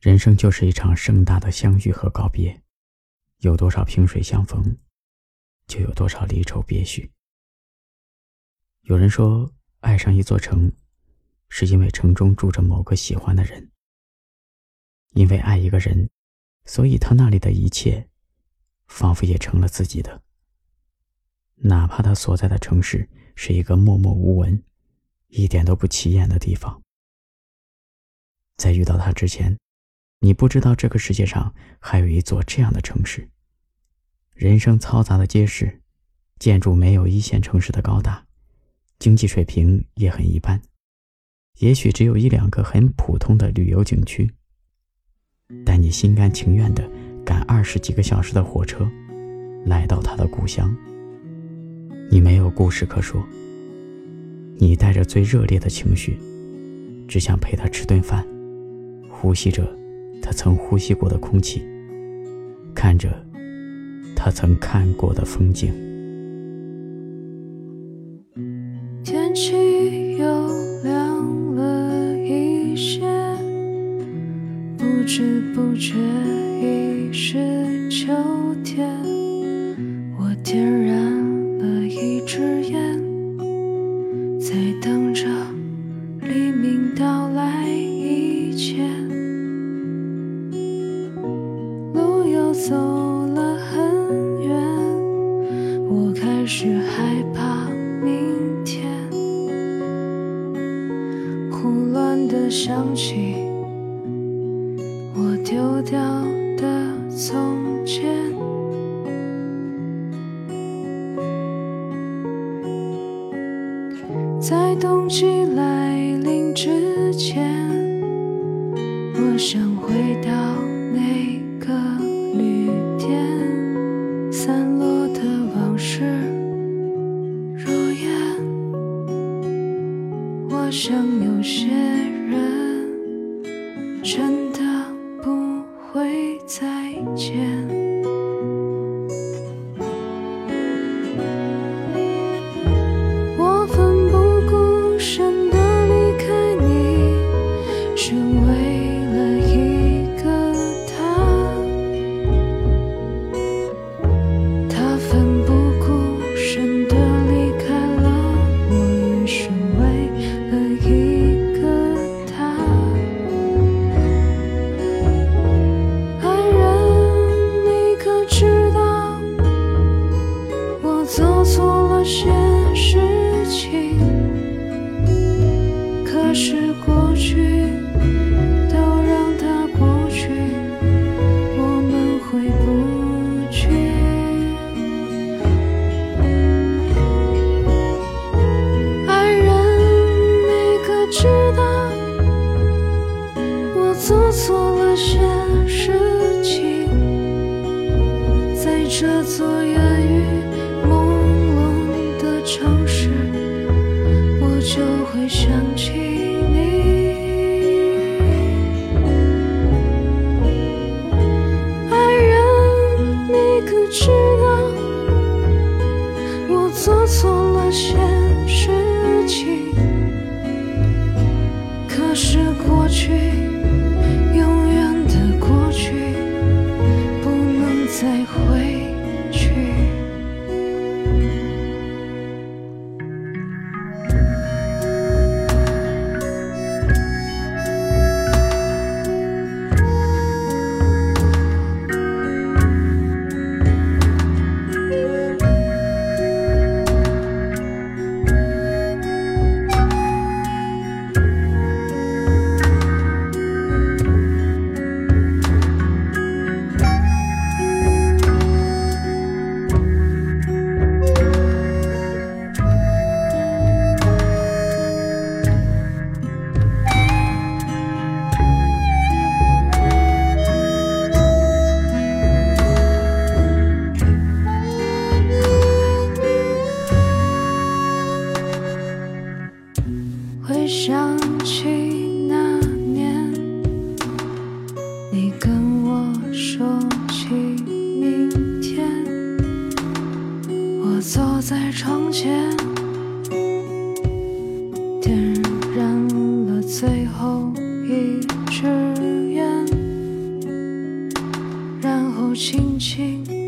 人生就是一场盛大的相遇和告别，有多少萍水相逢，就有多少离愁别绪。有人说，爱上一座城，是因为城中住着某个喜欢的人。因为爱一个人，所以他那里的一切，仿佛也成了自己的。哪怕他所在的城市是一个默默无闻、一点都不起眼的地方，在遇到他之前。你不知道这个世界上还有一座这样的城市。人生嘈杂的街市，建筑没有一线城市的高大，经济水平也很一般，也许只有一两个很普通的旅游景区。但你心甘情愿地赶二十几个小时的火车，来到他的故乡。你没有故事可说，你带着最热烈的情绪，只想陪他吃顿饭，呼吸着。他曾呼吸过的空气，看着他曾看过的风景。走了很远，我开始害怕明天。胡乱的想起我丢掉的从前，在冬季来临之沉。做错了些事情，在这座烟雨朦胧的城市，我就会想起你。爱人，你可知道，我做错了些事情，可是过去。我说起明天我坐在窗前点燃了最后一支烟然后轻轻